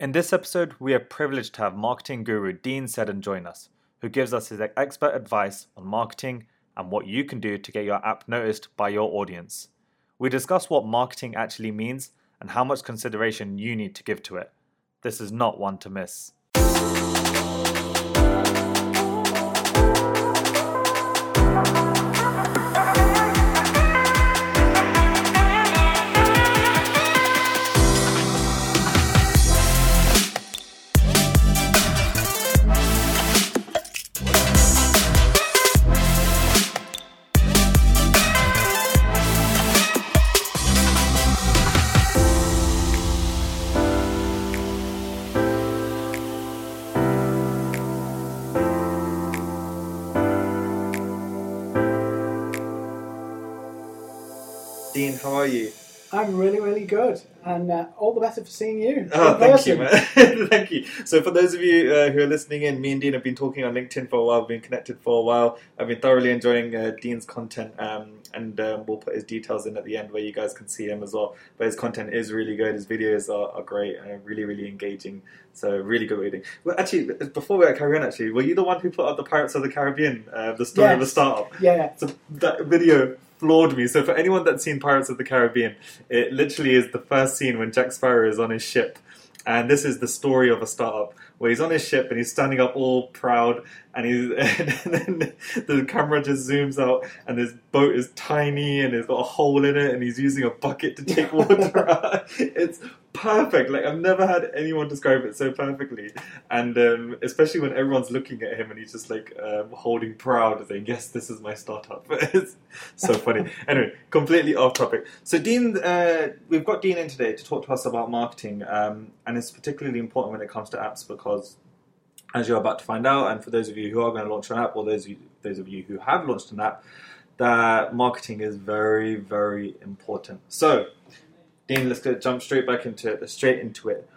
In this episode, we are privileged to have marketing guru Dean Seddon join us, who gives us his expert advice on marketing and what you can do to get your app noticed by your audience. We discuss what marketing actually means and how much consideration you need to give to it. This is not one to miss. I'm really, really good, and uh, all the better for seeing you. Oh, thank you, person. man. thank you. So, for those of you uh, who are listening in, me and Dean have been talking on LinkedIn for a while. We've been connected for a while. I've been thoroughly enjoying uh, Dean's content, um, and um, we'll put his details in at the end where you guys can see him as well. But his content is really good. His videos are, are great and really, really engaging. So, really good reading. Well, actually, before we carry on, actually, were you the one who put up the Pirates of the Caribbean, uh, the story of a startup? Yeah, So that video floored me. So for anyone that's seen Pirates of the Caribbean, it literally is the first scene when Jack Sparrow is on his ship. And this is the story of a startup where he's on his ship and he's standing up all proud and he's and then the camera just zooms out and his boat is tiny and it's got a hole in it and he's using a bucket to take water out. It's perfect. Like I've never had anyone describe it so perfectly. And um, especially when everyone's looking at him and he's just like um, holding proud, saying, "Yes, this is my startup." it's so funny. anyway, completely off topic. So Dean, uh, we've got Dean in today to talk to us about marketing, um, and it's particularly important when it comes to apps because, as you're about to find out, and for those of you who are going to launch an app, or those of you, those of you who have launched an app, that marketing is very, very important. So, Dean, let's go jump straight back into it. Straight into it.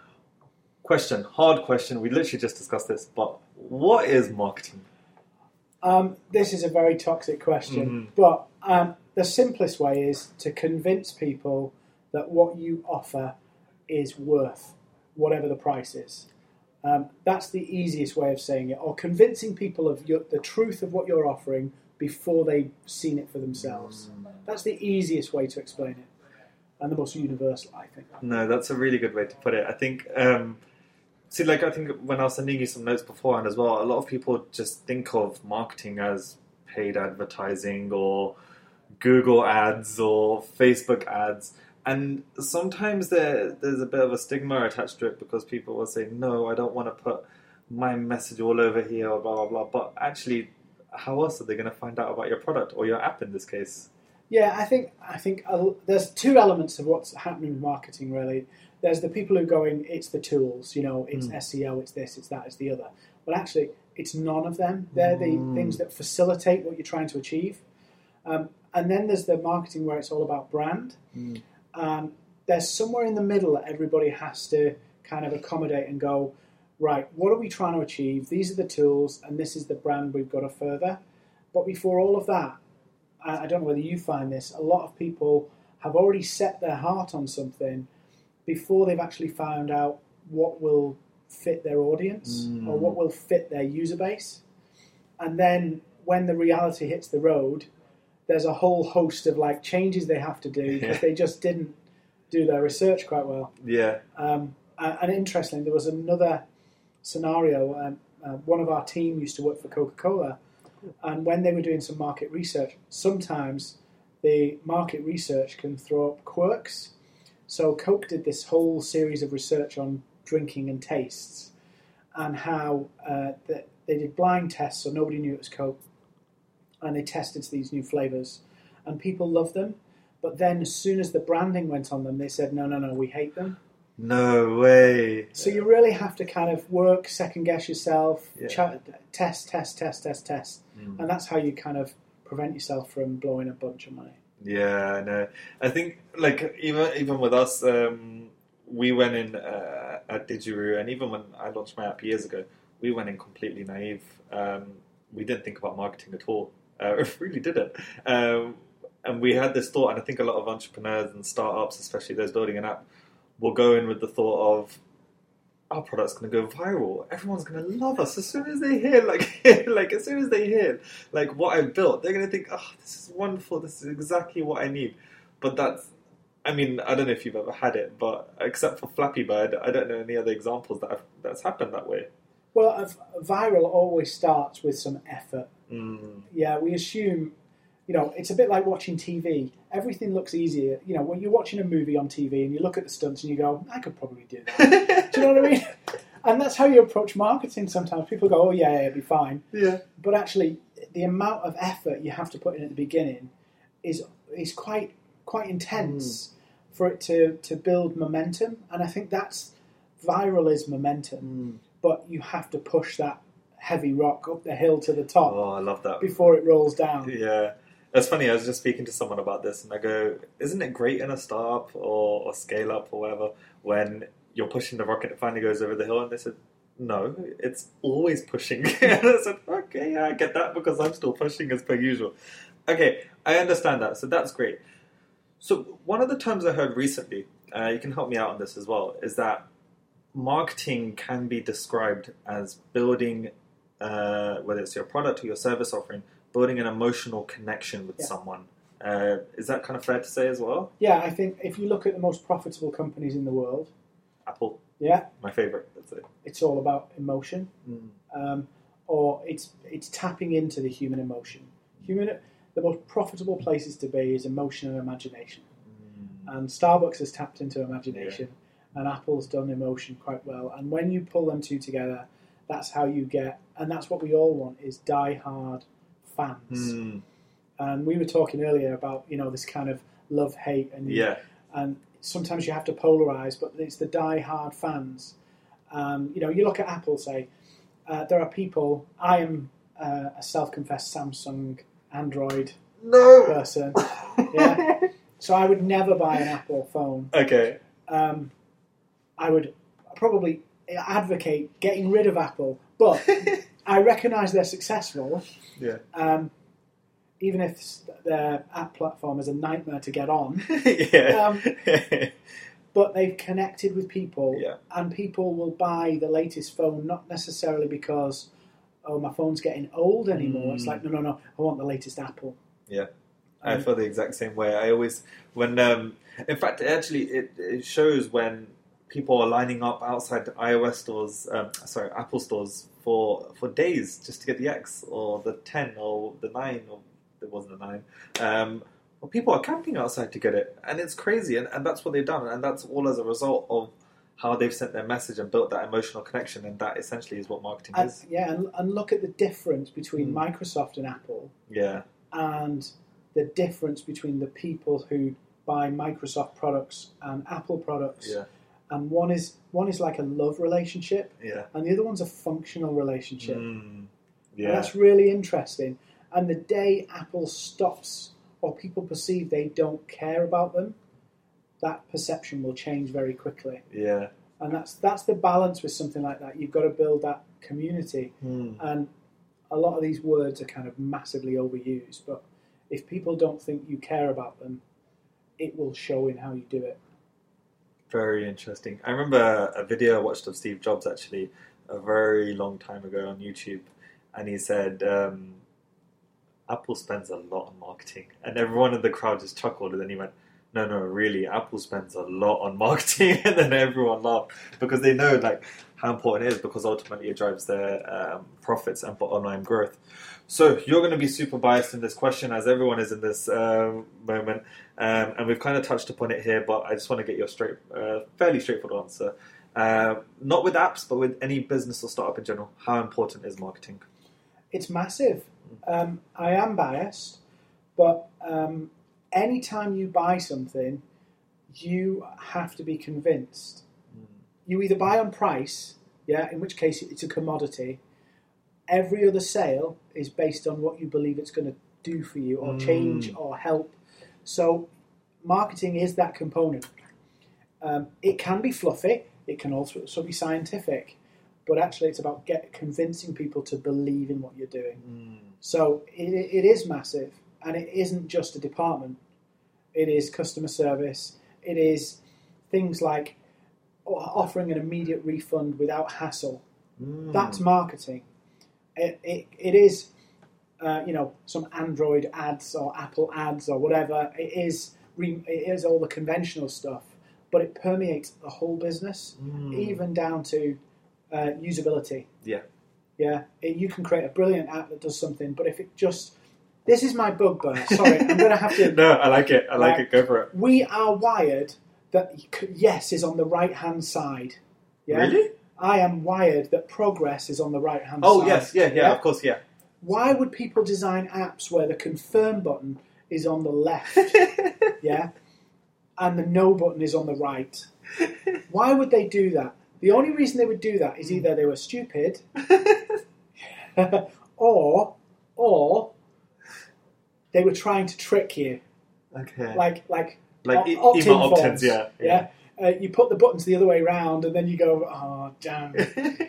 Question, hard question. We literally just discussed this, but what is marketing? um, this is a very toxic question, Mhm. but um, the simplest way is to convince people that what you offer is worth whatever the price is. Um, that's the easiest way of saying it, or convincing people of your, the truth of what you're offering before they've seen it for themselves. That's the easiest way to explain it, and the most universal, I think. No, that's a really good way to put it. I think, um, see, like, I think when I was sending you some notes beforehand as well, a lot of people just think of marketing as paid advertising or Google ads or Facebook ads. And sometimes there, there's a bit of a stigma attached to it because people will say, no, I don't want to put my message all over here, blah, blah, blah. But actually, how else are they going to find out about your product or your app in this case? Yeah, I think I think there's two elements of what's happening with marketing. Really, there's the people who go in. It's the tools, you know, it's Mm. SEO, it's this, it's that, it's the other. But actually, it's none of them. They're the Mm. things that facilitate what you're trying to achieve. Um, and then there's the marketing where it's all about brand. Mm. Um, there's somewhere in the middle that everybody has to kind of accommodate and go, right, what are we trying to achieve? These are the tools, and this is the brand we've got to further. But before all of that, I I don't know whether you find this, a lot of people have already set their heart on something before they've actually found out what will fit their audience Mm. or what will fit their user base. And then when the reality hits the road, there's a whole host of like changes they have to do because Yeah. they just didn't do their research quite well. Yeah. Um, and, interestingly, there was another scenario. Um, uh, one of our team used to work for Coca Cola, and when they were doing some market research, sometimes the market research can throw up quirks. So Coke did this whole series of research on drinking and tastes, and how uh, they did blind tests, so nobody knew it was Coke, and they tested these new flavors, and people loved them. But then, as soon as the branding went on them, they said, "No, no, no, we hate them." No way. So you really have to kind of work, second guess yourself, Yeah. cha- test, test, test, test, test, Mm. and that's how you kind of prevent yourself from blowing a bunch of money. Yeah, I know. I think like even even with us, um, we went in uh, at Digiruu, and even when I launched my app years ago, we went in completely naive. Um, we didn't think about marketing at all. Uh, we really didn't. Um, and we had this thought, and I think a lot of entrepreneurs and startups, especially those building an app, will go in with the thought of, our product's going to go viral. Everyone's going to love us as soon as they hear, like, like as soon as they hear, like what I've built, they're going to think, oh, this is wonderful. This is exactly what I need. But that's, I mean, I don't know if you've ever had it, but except for Flappy Bird, I don't know any other examples that have, that's happened that way. Well, viral always starts with some effort. Mm. Yeah, we assume, you know, it's a bit like watching TV. Everything looks easier. You know, when you're watching a movie on TV and you look at the stunts and you go, I could probably do that. do you know what I mean? And that's how you approach marketing sometimes. People go, oh, yeah, yeah, it'll be fine. yeah. But actually, the amount of effort you have to put in at the beginning is is quite quite intense mm. for it to, to build momentum. And I think that's viral is momentum, mm. but you have to push that heavy rock up the hill to the top Oh, I love that. before it rolls down. Yeah. That's funny. I was just speaking to someone about this, and I go, "Isn't it great in a startup or, or scale up or whatever when you're pushing the rocket, it finally goes over the hill?" And they said, "No, it's always pushing." and I said, "Okay, yeah, I get that because I'm still pushing as per usual." Okay, I understand that. So that's great. So one of the terms I heard recently, uh, you can help me out on this as well, is that marketing can be described as building, uh, whether it's your product or your service offering, building an emotional connection with Yeah. someone. Uh, is that kind of fair to say as well? Yeah, I think if you look at the most profitable companies in the world, Apple, yeah, my favorite. That's it. it's all about emotion, Mm. um, or it's it's tapping into the human emotion. Human, the most profitable places to be is emotion and imagination. And Starbucks has tapped into imagination, and Apple's done emotion quite well. And when you pull them two together, that's how you get, and that's what we all want is die-hard fans. Mm. And we were talking earlier about you know this kind of love hate, and Yeah. and sometimes you have to polarize, but it's the die-hard fans. Um, you know, you look at Apple, say uh, there are people. I am uh, a self-confessed Samsung Android No. person, yeah. so I would never buy an Apple phone. okay. Um, I would probably advocate getting rid of Apple, but I recognise they're successful. Yeah. Um, even if their app platform is a nightmare to get on, yeah. Um, but they've connected with people, Yeah. and people will buy the latest phone not necessarily because oh my phone's getting old anymore. It's Mm. like no, no, no, I want the latest Apple. Yeah. I Um, feel the exact same way. I always, when, um, in fact, actually, it, it shows when people are lining up outside iOS stores, um, sorry, Apple stores for for days just to get the X or the 10 or the 9, or there wasn't a 9. Um, well, people are camping outside to get it, and it's crazy, and, and that's what they've done, and that's all as a result of how they've sent their message and built that emotional connection, and that essentially is what marketing And, is. yeah, and, and look at the difference between Mm. Microsoft and Apple, Yeah, and the difference between the people who buy Microsoft products and Apple products. yeah, And one is one is like a love relationship, yeah. and the other one's a functional relationship. Mm, And yeah. that's really interesting. And the day Apple stops or people perceive they don't care about them, that perception will change very quickly. Yeah. And that's that's the balance with something like that. You've got to build that community. Mm. And a lot of these words are kind of massively overused, but if people don't think you care about them, it will show in how you do it. Very interesting. I remember a video I watched of Steve Jobs actually a very long time ago on YouTube, and he said um, Apple spends a lot on marketing, and everyone in the crowd just chuckled, and then he went, "No, no, really, Apple spends a lot on marketing," and then everyone laughed because they know like how important it is because ultimately it drives their um, profits and bottom line growth. So you're going to be super biased in this question, as everyone is in this uh, moment, um, and we've kind of touched upon it here. But I just want to get your straight, uh, fairly straightforward answer. Uh, not with apps, but with any business or startup in general. How important is marketing? It's massive. Um, I am biased, but um, anytime you buy something, you have to be convinced. You either buy on price, yeah, in which case it's a commodity. Every other sale is based on what you believe it's going to do for you, or Mm. change, or help. So, marketing is that component. Um, it can be fluffy. It can also be scientific, but actually, it's about get convincing people to believe in what you're doing. So it, it is massive, and it isn't just a department. It is customer service. It is things like offering an immediate refund without hassle. Mm. That's marketing. It, it, it is, uh, you know, some Android ads or Apple ads or whatever. It is, re, it is all the conventional stuff, but it permeates the whole business, Mm. even down to uh, usability. Yeah. Yeah, it, you can create a brilliant app that does something, but if it just, this is my bugbear. Sorry, I'm going to have to. no, I like it. I like it. Go for it. We are wired that yes is on the right hand side. Yeah? Really? I am wired that progress is on the right hand Oh side. Oh, yes, yeah, yeah, Of course, yeah. Why would people design apps where the confirm button is on the left? yeah. And the no button is on the right. Why would they do that? The only reason they would do that is either they were stupid or or they were trying to trick you. okay. Like like Like o- opt-in email opt-ins, forms. yeah, Yeah. Uh, you put the buttons the other way round and then you go, oh, damn.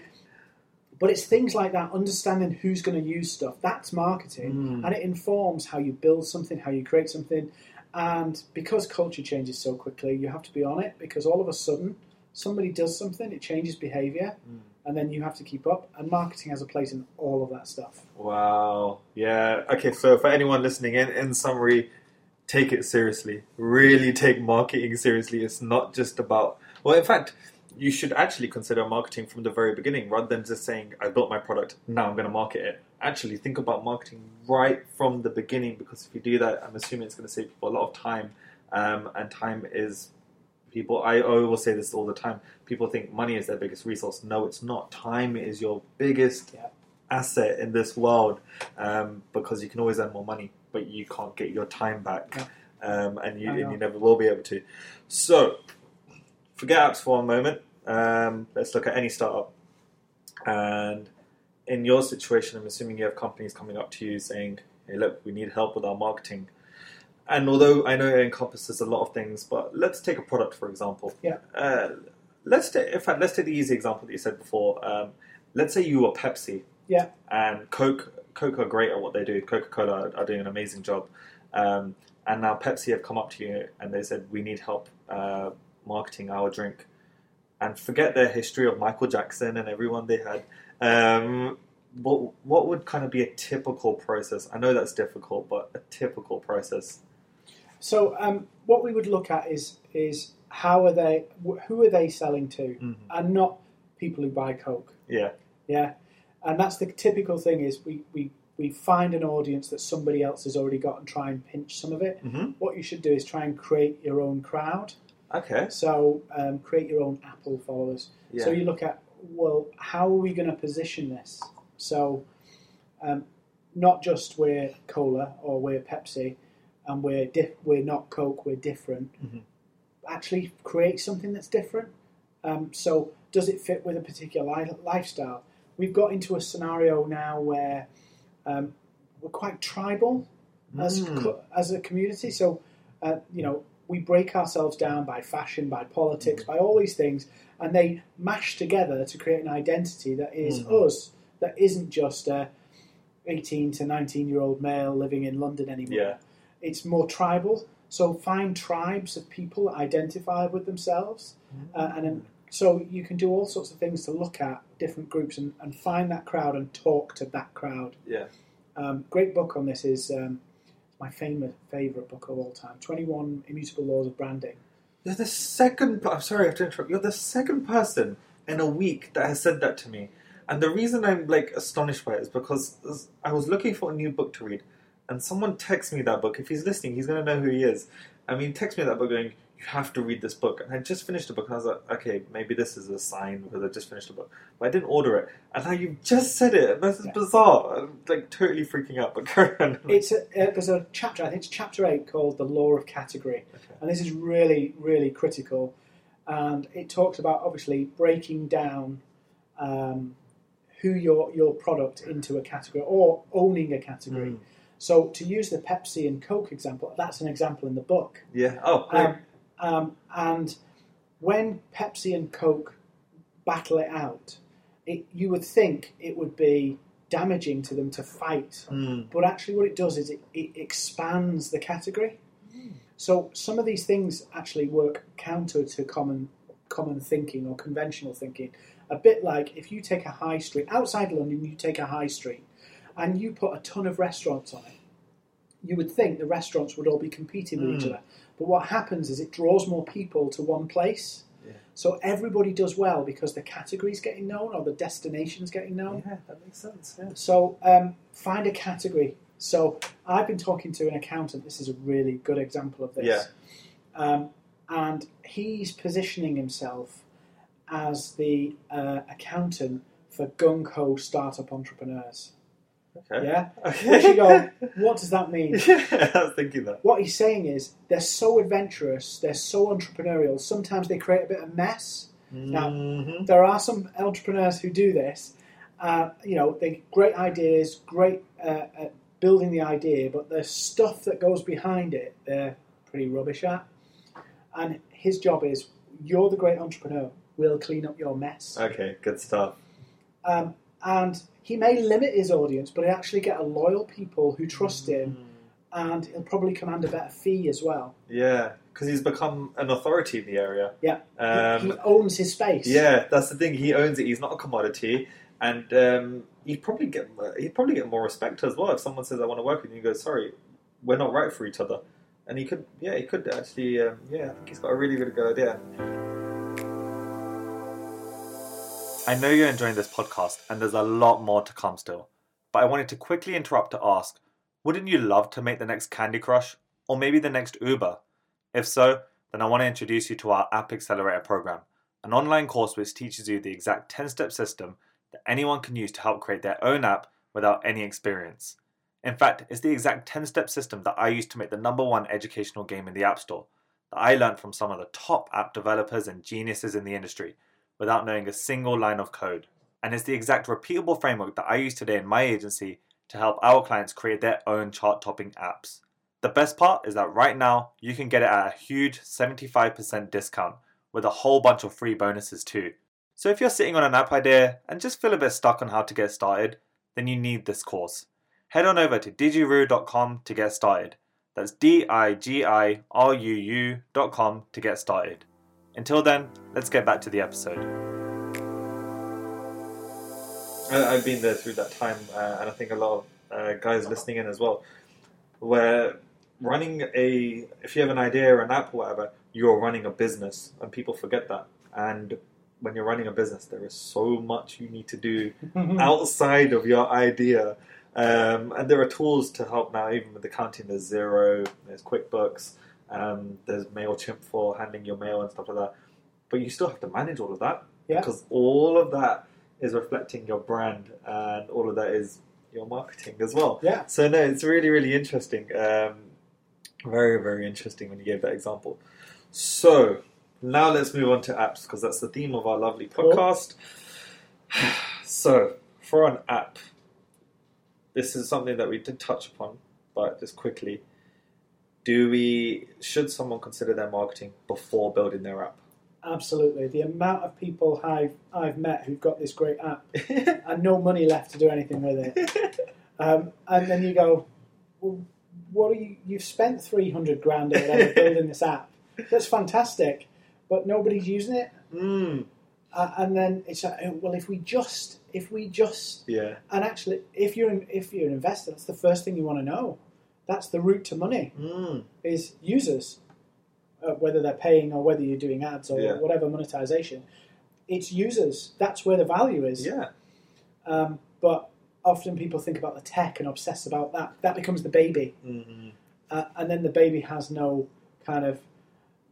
But it's things like that, understanding who's going to use stuff. That's marketing. Mm. And it informs how you build something, how you create something. And because culture changes so quickly, you have to be on it because all of a sudden somebody does something, it changes behavior, Mm. and then you have to keep up. And marketing has a place in all of that stuff. Wow. Yeah. Okay. So for anyone listening, in in summary, take it seriously. Really take marketing seriously. It's not just about. Well, in fact, you should actually consider marketing from the very beginning, rather than just saying, "I built my product, now I'm going to market it." Actually, think about marketing right from the beginning, because if you do that, I'm assuming it's going to save people a lot of time, um, and time is. People, I always say this all the time. People think money is their biggest resource. No, it's not. Time is your biggest Yeah. Asset in this world um, because you can always earn more money, but you can't get your time back, um, and you and you never will be able to. So, forget apps for one moment. Um, let's look at any startup. And in your situation, I'm assuming you have companies coming up to you saying, "Hey, look, we need help with our marketing." And although I know it encompasses a lot of things, but let's take a product for example. Yeah. Uh, let's take, in fact, let's take the easy example that you said before. Um, let's say you were Pepsi. Yeah. And Coke, Coke are great at what they do. Coca Cola are, are doing an amazing job. Um, and now Pepsi have come up to you and they said, "We need help uh, marketing our drink." And forget their history of Michael Jackson and everyone they had. Um, what what would kind of be a typical process? I know that's difficult, but a typical process. So um, what we would look at is is how are they, who are they selling to, Mhm. and not people who buy Coke. Yeah. Yeah, and that's the typical thing is we, we, we find an audience that somebody else has already got and try and pinch some of it. hmm What you should do is try and create your own crowd. Okay. So um, create your own Apple followers. Yeah. So you look at well, how are we going to position this? So um, not just we're cola or we're Pepsi, and we're di- we're not Coke, we're different. Mhm. Actually, create something that's different. Um, so does it fit with a particular li- lifestyle? We've got into a scenario now where um, we're quite tribal as Mm. as a community. So uh, you know we break ourselves down by fashion, by politics, by all these things, and they mash together to create an identity that is Mm. us. That isn't just a eighteen to nineteen year old male living in London anymore. Yeah. It's more tribal. So find tribes of people that identify with themselves, uh, and so you can do all sorts of things to look at different groups and, and find that crowd and talk to that crowd. Yeah. Um, great book on this is um, my famous favorite book of all time: Twenty One Immutable Laws of Branding. You're the second. I'm sorry, I have to interrupt. You're the second person in a week that has said that to me, and the reason I'm like astonished by it is because I was looking for a new book to read, and someone texted me that book. If he's listening, he's gonna know who he is. I mean, text me that book going, "You have to read this book." And I just finished the book, and I was like, "Okay, maybe this is a sign because I just finished the book." But I didn't order it, and now you've just said it. This is Yeah. bizarre. I'm like totally freaking out. But carry on. It's a, uh, there's a chapter, I think it's chapter eight, called "The Law of Category," Okay. and this is really, really critical. And it talks about obviously breaking down um, who your your product into a category or owning a category. Mm. So to use the Pepsi and Coke example, that's an example in the book. Yeah. Oh. Um, um, and when Pepsi and Coke battle it out, it, you would think it would be damaging to them to fight. Mm. But actually, what it does is it, it expands the category. So some of these things actually work counter to common common thinking or conventional thinking. A bit like if you take a high street outside London, you take a high street, and you put a ton of restaurants on it. You would think the restaurants would all be competing with each Mm. other, but what happens is it draws more people to one place. Yeah. So everybody does well because the category's getting known or the destination's getting known. Yeah, that makes sense. Yeah. So um, find a category. So I've been talking to an accountant. This is a really good example of this. Yeah. Um, and he's positioning himself as the uh, accountant for gung ho startup entrepreneurs. Okay. Yeah. Okay. Which you go, what does that mean? yeah, I was thinking that. What he's saying is they're so adventurous, they're so entrepreneurial. Sometimes they create a bit of mess. Now, Mhm. there are some entrepreneurs who do this. Uh, you know, they great ideas, great uh, at building the idea, but the stuff that goes behind it, they're pretty rubbish at. And his job is, you're the great entrepreneur. We'll clean up your mess. Okay, good stuff. Um, and he may limit his audience, but he'll actually get a loyal people who trust him, and he'll probably command a better fee as well. Yeah, because he's become an authority in the area. Yeah, Um, he owns his space. Yeah, that's the thing. He owns it. He's not a commodity, and um, he'd probably get he'd probably get more respect as well if someone says, "I want to work with you." And you go, "Sorry, we're not right for each other." And he could, yeah, he could actually, um, yeah. I think he's got a really, really good idea. I know you're enjoying this podcast, and there's a lot more to come still. But I wanted to quickly interrupt to ask: Wouldn't you love to make the next Candy Crush, or maybe the next Uber? If so, then I want to introduce you to our App Accelerator program an online course which teaches you the exact 10 step system that anyone can use to help create their own app without any experience. In fact, it's the exact 10 step system that I used to make the number one educational game in the App Store that I learned from some of the top app developers and geniuses in the industry without knowing a single line of code. And it's the exact repeatable framework that I use today in my agency to help our clients create their own chart topping apps. The best part is that right now you can get it at a huge 75% discount with a whole bunch of free bonuses too. So if you're sitting on an app idea and just feel a bit stuck on how to get started, then you need this course. Head on over to digiruu.com to get started. That's D I G I R U U.com to get started. Until then, let's get back to the episode. I've been there through that time, uh, and I think a lot of uh, guys listening in as well, where running a, if you have an idea or an app or whatever, you're running a business, and people forget that. And when you're running a business, there is so much you need to do outside of your idea. Um, and there are tools to help now, even with the accounting. There's Xero, there's QuickBooks, um, there's MailChimp for handling your mail and stuff like that. But you still have to manage all of that Yeah. because all of that is reflecting your brand and all of that is your marketing as well. Yeah. So, no, it's really, really interesting. Um, very, very interesting when you gave that example. So, now let's move on to apps because that's the theme of our lovely Cool. podcast. So, for an app, this is something that we did touch upon, but just quickly. Do we should someone consider their marketing before building their app? Absolutely. The amount of people I've, I've met who've got this great app and no money left to do anything with it. Um, and then you go, well, what are you? You've spent three hundred grand or whatever building this app. That's fantastic, but nobody's using it. mm, Uh, and then it's like, oh, well, if we just, if we just, yeah. and actually, if you're an, if you're an investor, that's the first thing you want to know. That's the route to money Mm, is users, uh, whether they're paying or whether you're doing ads or Yeah. whatever monetization. It's users. That's where the value is. yeah. Um, but often people think about the tech and obsess about that. That becomes the baby, Mm, uh, and then the baby has no kind of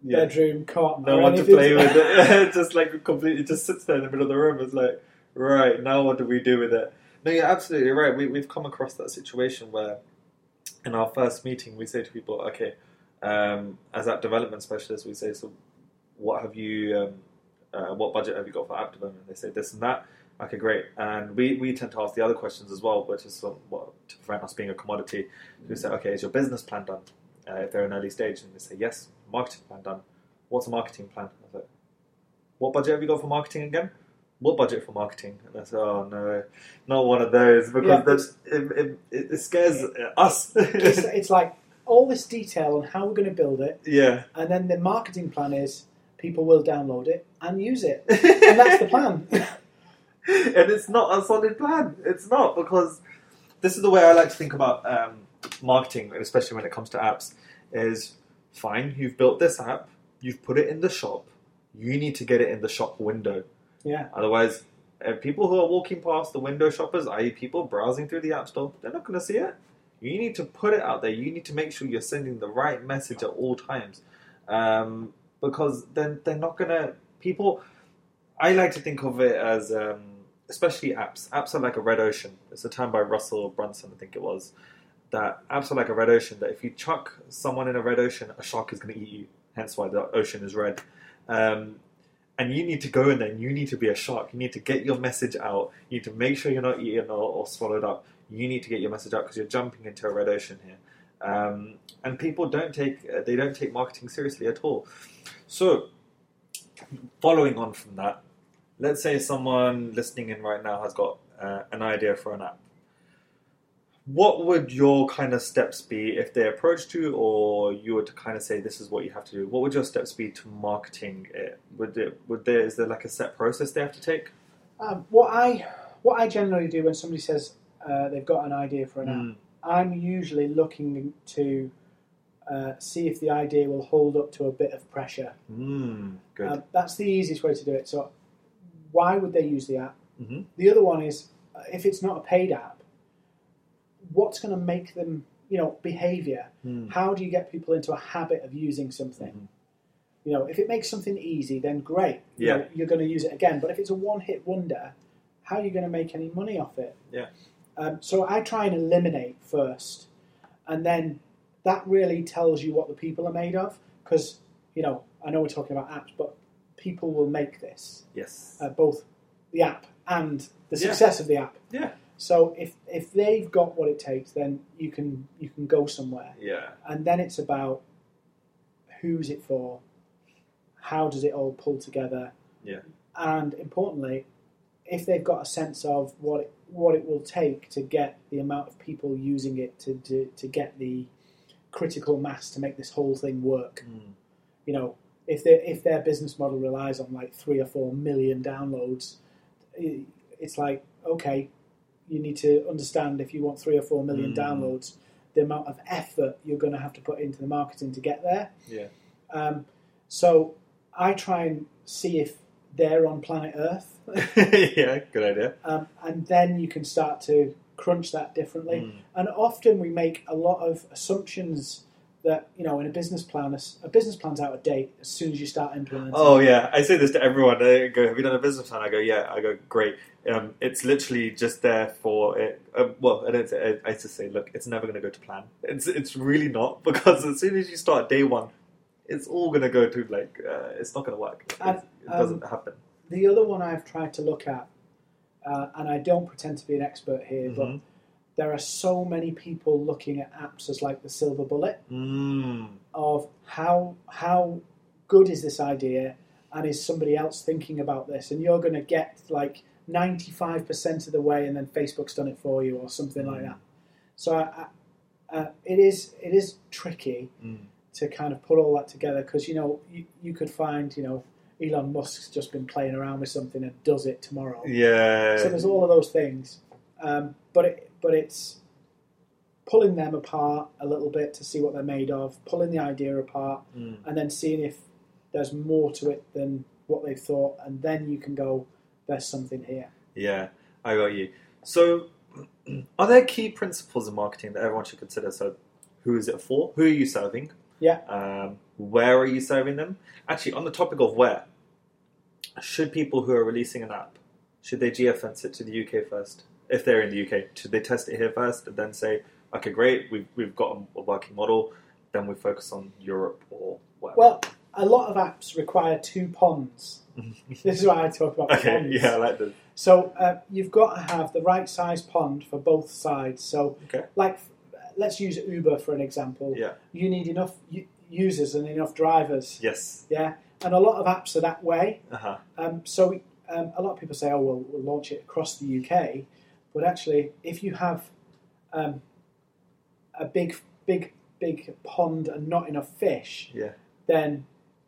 yeah. bedroom cot. No one to play with it. it just like completely just sits there in the middle of the room. It's like, right now, what do we do with it? No, you're absolutely right. We, we've come across that situation where, in our first meeting, we say to people, okay, um, as app development specialists, we say, so what have you, um, uh, what budget have you got for app development? They say this and that. Okay, great. And we, we tend to ask the other questions as well, which is what, to prevent us being a commodity. We say, okay, is your business plan done? Uh, if they're in early stage, and they say yes, marketing plan done. What's a marketing plan? I what budget have you got for marketing again? What budget for marketing? And I said, oh no, not one of those because Yeah. that's, it, it, it scares us. it's, it's like all this detail on how we're going to build it, yeah, and then the marketing plan is people will download it and use it, and that's the plan. and it's not a solid plan. It's not because this is the way I like to think about um, marketing, especially when it comes to apps. Is fine. You've built this app. You've put it in the shop. You need to get it in the shop window. Yeah, Otherwise, people who are walking past the window shoppers, i.e., people browsing through the app store, they're not going to see it. You need to put it out there. You need to make sure you're sending the right message at all times, um, because then they're not going to. People, I like to think of it as, um, especially apps. Apps are like a red ocean. It's a term by Russell Brunson, I think it was. That apps are like a red ocean. That if you chuck someone in a red ocean, a shark is going to eat you. Hence why the ocean is red. Um, and you need to go in there and you need to be a shark. You need to get your message out. You need to make sure you're not eaten or, or swallowed up. You need to get your message out because you're jumping into a red ocean here. Um, and people don't take uh, they don't take marketing seriously at all. So, following on from that, let's say someone listening in right now has got uh, an idea for an app. What would your kind of steps be if they approached you, or you were to kind of say this is what you have to do? What would your steps be to marketing it? Would it would there is there like a set process they have to take? um, what I what I generally do when somebody says uh, they've got an idea for an app, Mm, I'm usually looking to uh, see if the idea will hold up to a bit of pressure. mm, good. Um, that's the easiest way to do it. So, why would they use the app? hmm The other one is uh, if it's not a paid app, what's going to make them, you know, behavior? Mm. How do you get people into a habit of using something? Mhm. You know, if it makes something easy, then great. You know, you're going to use it again. But if it's a one-hit wonder, how are you going to make any money off it? Yeah. Um, so I try and eliminate first, and then that really tells you what the people are made of. Because you know, I know we're talking about apps, but people will make this Yes. uh, both the app and the Yeah. success of the app. yeah. So if if they've got what it takes, then you can you can go somewhere, Yeah. and then it's about who's it for, how does it all pull together, Yeah. and importantly, if they've got a sense of what it, what it will take to get the amount of people using it to, to to get the critical mass to make this whole thing work. Mm. You know, if their if their business model relies on like three or four million downloads, it's like okay, you need to understand if you want three or four million Mm. downloads, the amount of effort you're going to have to put into the marketing to get there. Yeah. Um, so I try and see if they're on planet Earth, yeah. Good idea. um, and then you can start to crunch that differently. Mm. And often we make a lot of assumptions that you know in a business plan, a business plan's out of date as soon as you start implementing. Oh yeah, I say this to everyone. I go, "Have you done a business plan?" I go, "Yeah." I go, "Great." Um, it's literally just there for it. Um, well, I don't. Say, I, I just say, "Look, it's never going to go to plan." It's it's really not because as soon as you start day one, it's all going to go to like uh, it's not going to work. It, And, it doesn't um, happen. The other one I've tried to look at, uh, and I don't pretend to be an expert here, but Mhm. There are so many people looking at apps as like the silver bullet Mm. of how how good is this idea, and is somebody else thinking about this, and you're going to get like ninety five percent of the way, and then Facebook's done it for you or something like Mm. that. So I, I, uh, it is it is tricky Mm. to kind of put all that together because you know you, you could find you know Elon Musk's just been playing around with something and does it tomorrow. Yeah. So there's all of those things, um, but it, but it's pulling them apart a little bit to see what they're made of, pulling the idea apart, Mm. and then seeing if there's more to it than what they've thought, and then you can go, there's something here. Yeah, I got you. So, are there key principles in marketing that everyone should consider? So, who is it for? Who are you serving? Yeah. Um, where are you serving them? Actually, on the topic of where, should people who are releasing an app should they geofence it to the UK first? If they're in the UK, should they test it here first and then say, okay, great, we've we've got a, working model, then we focus on Europe or whatever? Well, a lot of apps require two ponds. This is why I talk about okay, ponds. yeah, I like this. So uh, you've got to have the right size pond for both sides. So, Okay. like, let's use Uber for an example. Yeah. You need enough users and enough drivers. Yes. Yeah, and a lot of apps are that way. Uh huh. Um, so um, a lot of people say, "Oh, we'll, we'll launch it across the UK," but actually, if you have um, a big, big, big pond and not enough fish, Yeah. then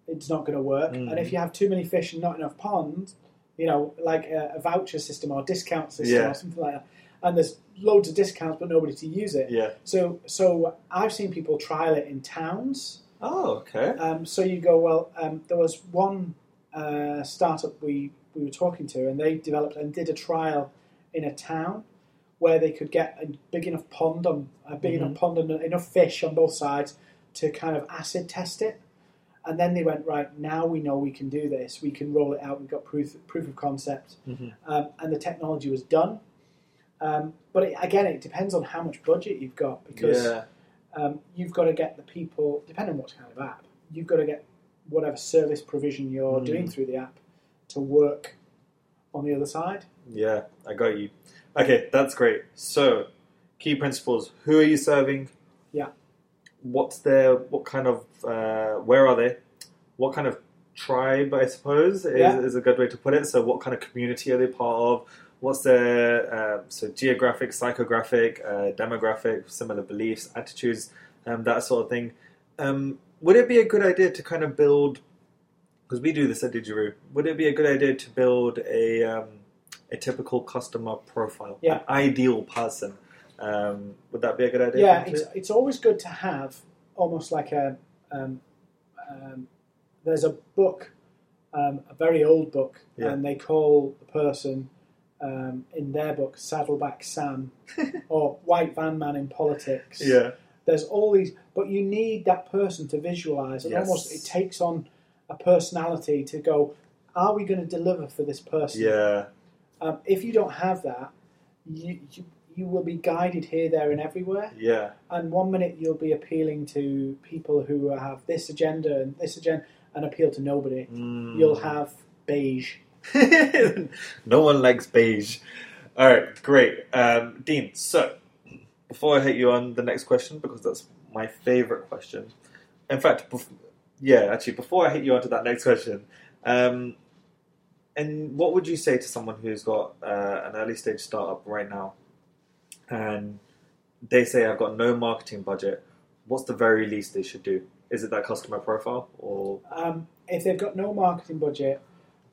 it's not going to work. Mm. And if you have too many fish and not enough pond, you know, like a, a voucher system or discount system Yeah. or something like that, and there's loads of discounts but nobody to use it. Yeah. So, so I've seen people trial it in towns. Oh, okay. Um, so you go, well, um, there was one uh, startup we, we were talking to, and they developed and did a trial in a town where they could get a big enough pond on a big enough pond and enough fish on both sides to kind of acid test it. And then they went right now. We know we can do this. We can roll it out. We've got proof proof of concept, Mhm. um, and the technology was done. Um, but it, again, it depends on how much budget you've got because Yeah. um, you've got to get the people, depending on what kind of app, you've got to get whatever service provision you're Mm. doing through the app to work on the other side. Yeah, I got you. Okay, that's great. So, key principles. Who are you serving? Yeah. What's their, what kind of, uh, where are they? What kind of tribe, I suppose, is, Yeah. is a good way to put it. So, what kind of community are they part of? What's their, uh, so geographic, psychographic, uh, demographic, similar beliefs, attitudes, um, that sort of thing. Um, would it be a good idea to kind of build, because we do this at Digiruu, would it be a good idea to build a, um, a typical customer profile, Yeah. an ideal person. Um, would that be a good idea? Yeah, it's, it's always good to have almost like a. Um, um, there's a book, um, a very old book, Yeah. and they call the person um, in their book Saddleback Sam or White Van Man in Politics. yeah, there's all these, but you need that person to visualize, and Yes. almost it takes on a personality to go. Are we going to deliver for this person? yeah, Um, if you don't have that, you, you you will be guided here, there, and everywhere. yeah, And one minute you'll be appealing to people who have this agenda and this agenda, and appeal to nobody. Mm. You'll have beige. no one likes beige. All right, great, um, Dean. So, before I hit you on the next question, because that's my favorite question. In fact, yeah, actually, before I hit you onto that next question, um, and what would you say to someone who's got uh, an early stage startup right now, and they say I've got no marketing budget? What's the very least they should do? Is it that customer profile or Um, if they've got no marketing budget,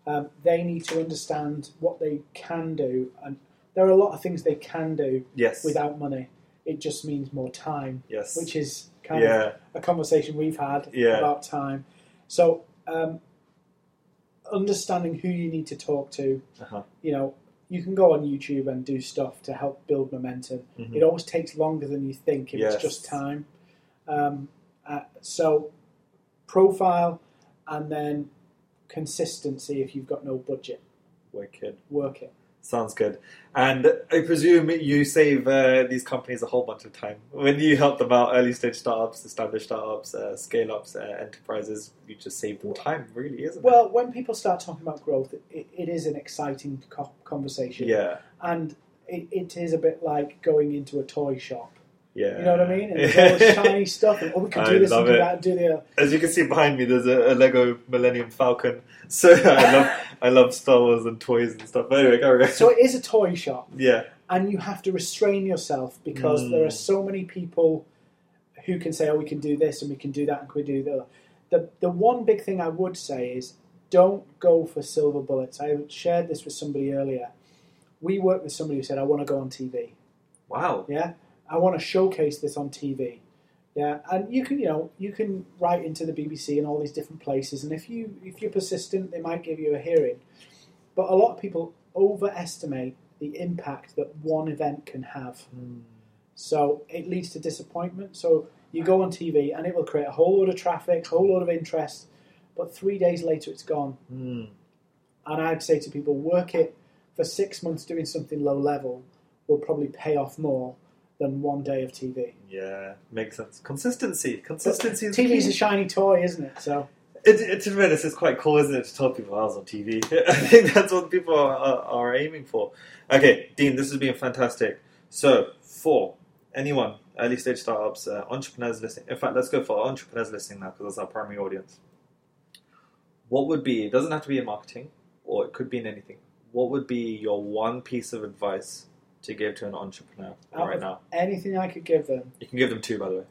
um, they need to understand what they can do, and there are a lot of things they can do yes? without money. It just means more time, yes, which is kind of yeah, a conversation we've had Yeah. about time. So, um, understanding who you need to talk to, uh-huh. you know, you can go on YouTube and do stuff to help build momentum. Mhm. It always takes longer than you think if Yes. it's just time. Um, uh, so, profile and then consistency if you've got no budget. wicked. Work it. Sounds good. And I presume you save uh, these companies a whole bunch of time. When you help them out, early stage startups, established startups, uh, scale ups, uh, enterprises, you just save them time, really, isn't Well, when people start talking about growth, it, it is an exciting co- conversation. Yeah, And it, it is a bit like going into a toy shop. Yeah. You know what I mean? And there's all this shiny stuff, and oh, we can do I this and do it. that and do the. As you can see behind me, there's a, a Lego Millennium Falcon. So I love, I love Star Wars and toys and stuff. But anyway, carry on. So it is a toy shop, yeah, and you have to restrain yourself because Mm. there are so many people who can say, "Oh, we can do this and we can do that and we do that." The the one big thing I would say is don't go for silver bullets. I shared this with somebody earlier. We worked with somebody who said, "I want to go on TV." wow. Yeah, I want to showcase this on TV. Yeah, and you can, you know, you can write into the BBC and all these different places, and if you if you're persistent, they might give you a hearing. But a lot of people overestimate the impact that one event can have. Mm. So it leads to disappointment. So you go on TV and it will create a whole load of traffic, a whole load of interest, but three days later it's gone. Mm. And I'd say to people, work it for six months doing something low level will probably pay off more than one day of TV. Yeah, makes sense. Consistency. Consistency is TV's key. a shiny toy, isn't it? So It, it, to be honest, it's quite cool, isn't it, to tell people I was on TV? I think that's what people are, are, are aiming for. Okay, Dean, this has been fantastic. So, for anyone, early stage startups, uh, entrepreneurs listening, in fact, let's go for entrepreneurs listening now because that's our primary audience. What would be, it doesn't have to be in marketing, or it could be in anything, what would be your one piece of advice to give to an entrepreneur Out right of- now? anything I could give them. You can give them two, by the way.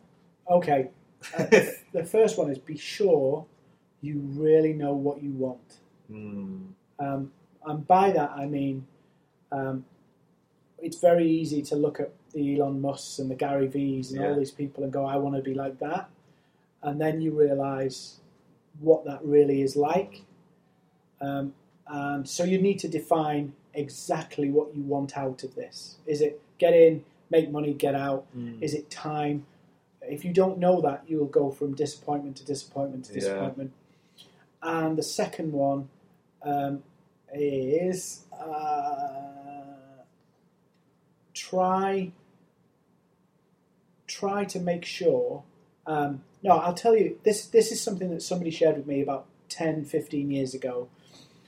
Okay, uh, the, the first one is be sure you really know what you want. Mm. Um, and by that I mean um, it's very easy to look at the Elon Musks and the Gary V's and Yeah. all these people and go, I want to be like that. And then you realize what that really is like. Um, and so you need to define exactly what you want out of this. Is it get in, make money, get out? Mm. Is it time? If you don't know that, you'll go from disappointment to disappointment to Yeah. disappointment. And the second one um, is uh, try try to make sure. Um, no, I'll tell you this. This is something that somebody shared with me about 10, 15 years ago.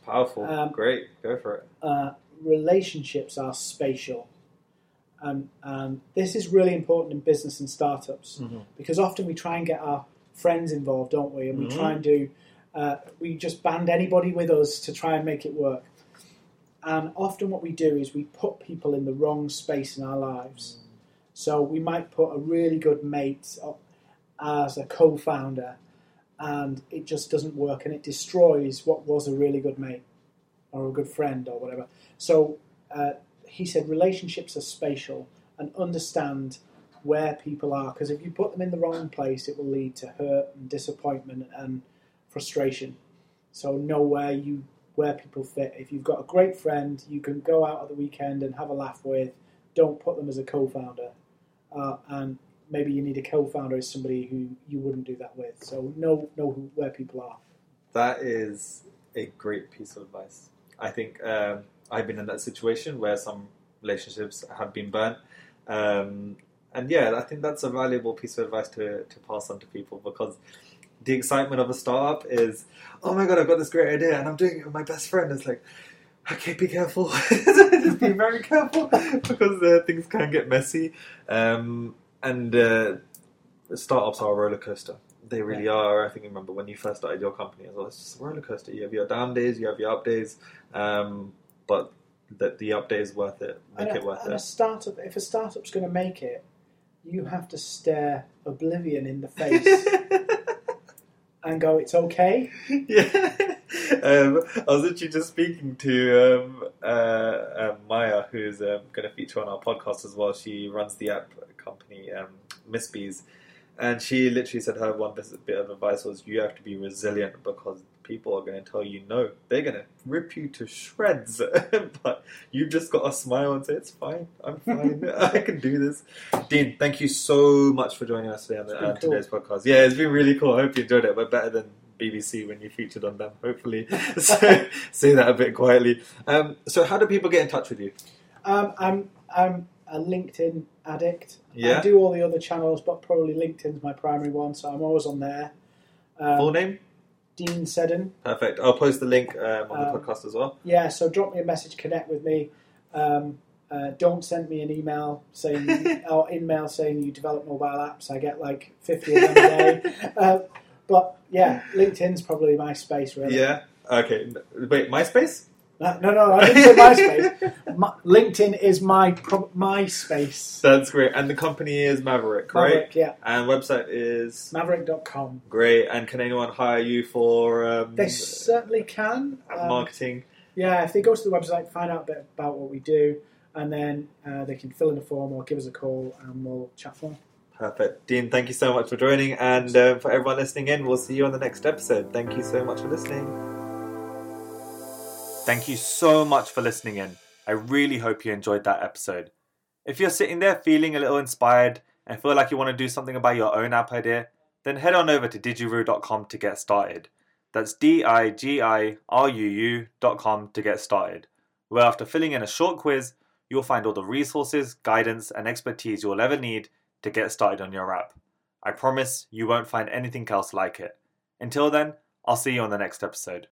Powerful. Um, Great. Go for it. uh, relationships are spatial. Um, and this is really important in business and startups Mhm. because often we try and get our friends involved, don't we? And we Mhm. try and do, uh, we just band anybody with us to try and make it work. And often what we do is we put people in the wrong space in our lives. So we might put a really good mate as a co founder, and it just doesn't work and it destroys what was a really good mate or a good friend or whatever. So uh, he said relationships are spatial and understand where people are because if you put them in the wrong place, it will lead to hurt and disappointment and frustration. So know where you where people fit. If you've got a great friend, you can go out at the weekend and have a laugh with. Don't put them as a co-founder, uh, and maybe you need a co-founder as somebody who you wouldn't do that with. So know know who, where people are. That is a great piece of advice. I think um, I've been in that situation where some relationships have been burnt. Um, and yeah, I think that's a valuable piece of advice to, to pass on to people because the excitement of a startup is, oh my god, I've got this great idea and I'm doing it with my best friend. It's like, okay, be careful. Just be very careful because uh, things can get messy. Um, and uh, startups are a roller coaster. They really are. I think you remember when you first started your company as well. It's just a roller coaster. You have your down days, you have your up days, um, but the, the up day is worth it. Make and it a, worth and a startup, if a startup's going to make it, you have to stare oblivion in the face and go, "It's okay." yeah. Um, I was actually just speaking to um, uh, um, Maya, who's um, going to feature on our podcast as well. She runs the app company um, Miss Bees, and she literally said her one bit of advice was you have to be resilient because people are going to tell you no. They're going to rip you to shreds, but you've just got to smile and say it's fine. I'm fine. I can do this. Dean, thank you so much for joining us today on the, uh, cool. today's podcast. Yeah, it's been really cool. I hope you enjoyed it, We're better than BBC when you featured on them, hopefully. so, say that a bit quietly. Um, so, how do people get in touch with you? Um, I'm I'm a LinkedIn addict. Yeah. I do all the other channels, but probably LinkedIn's my primary one, so I'm always on there. Um, Full name? Dean Seddon. Perfect. I'll post the link um, on the Um, podcast as well. Yeah, so drop me a message, connect with me. Um, uh, don't send me an email saying or email saying you develop mobile apps. I get like fifty of them a day. uh, but yeah, LinkedIn's probably my space really. Yeah. Okay. Wait, MySpace? No, no, no, I didn't say MySpace. My, LinkedIn is my pro- my space. That's great. And the company is Maverrik, right? Maverrik, yeah, And website is Maverrik.com. great. And can anyone hire you for um, They certainly can. Um, marketing? yeah, if they go to the website, find out a bit about what we do, and then uh, they can fill in a form or give us a call, and we'll chat more. Perfect. Dean, thank you so much for joining. And um, for everyone listening in, we'll see you on the next episode. Thank you so much for listening. Thank you so much for listening in. I really hope you enjoyed that episode. If you're sitting there feeling a little inspired and feel like you want to do something about your own app idea, then head on over to digiruu.com to get started. That's D I G I R U U.com to get started, where after filling in a short quiz, you'll find all the resources, guidance, and expertise you'll ever need to get started on your app. I promise you won't find anything else like it. Until then, I'll see you on the next episode.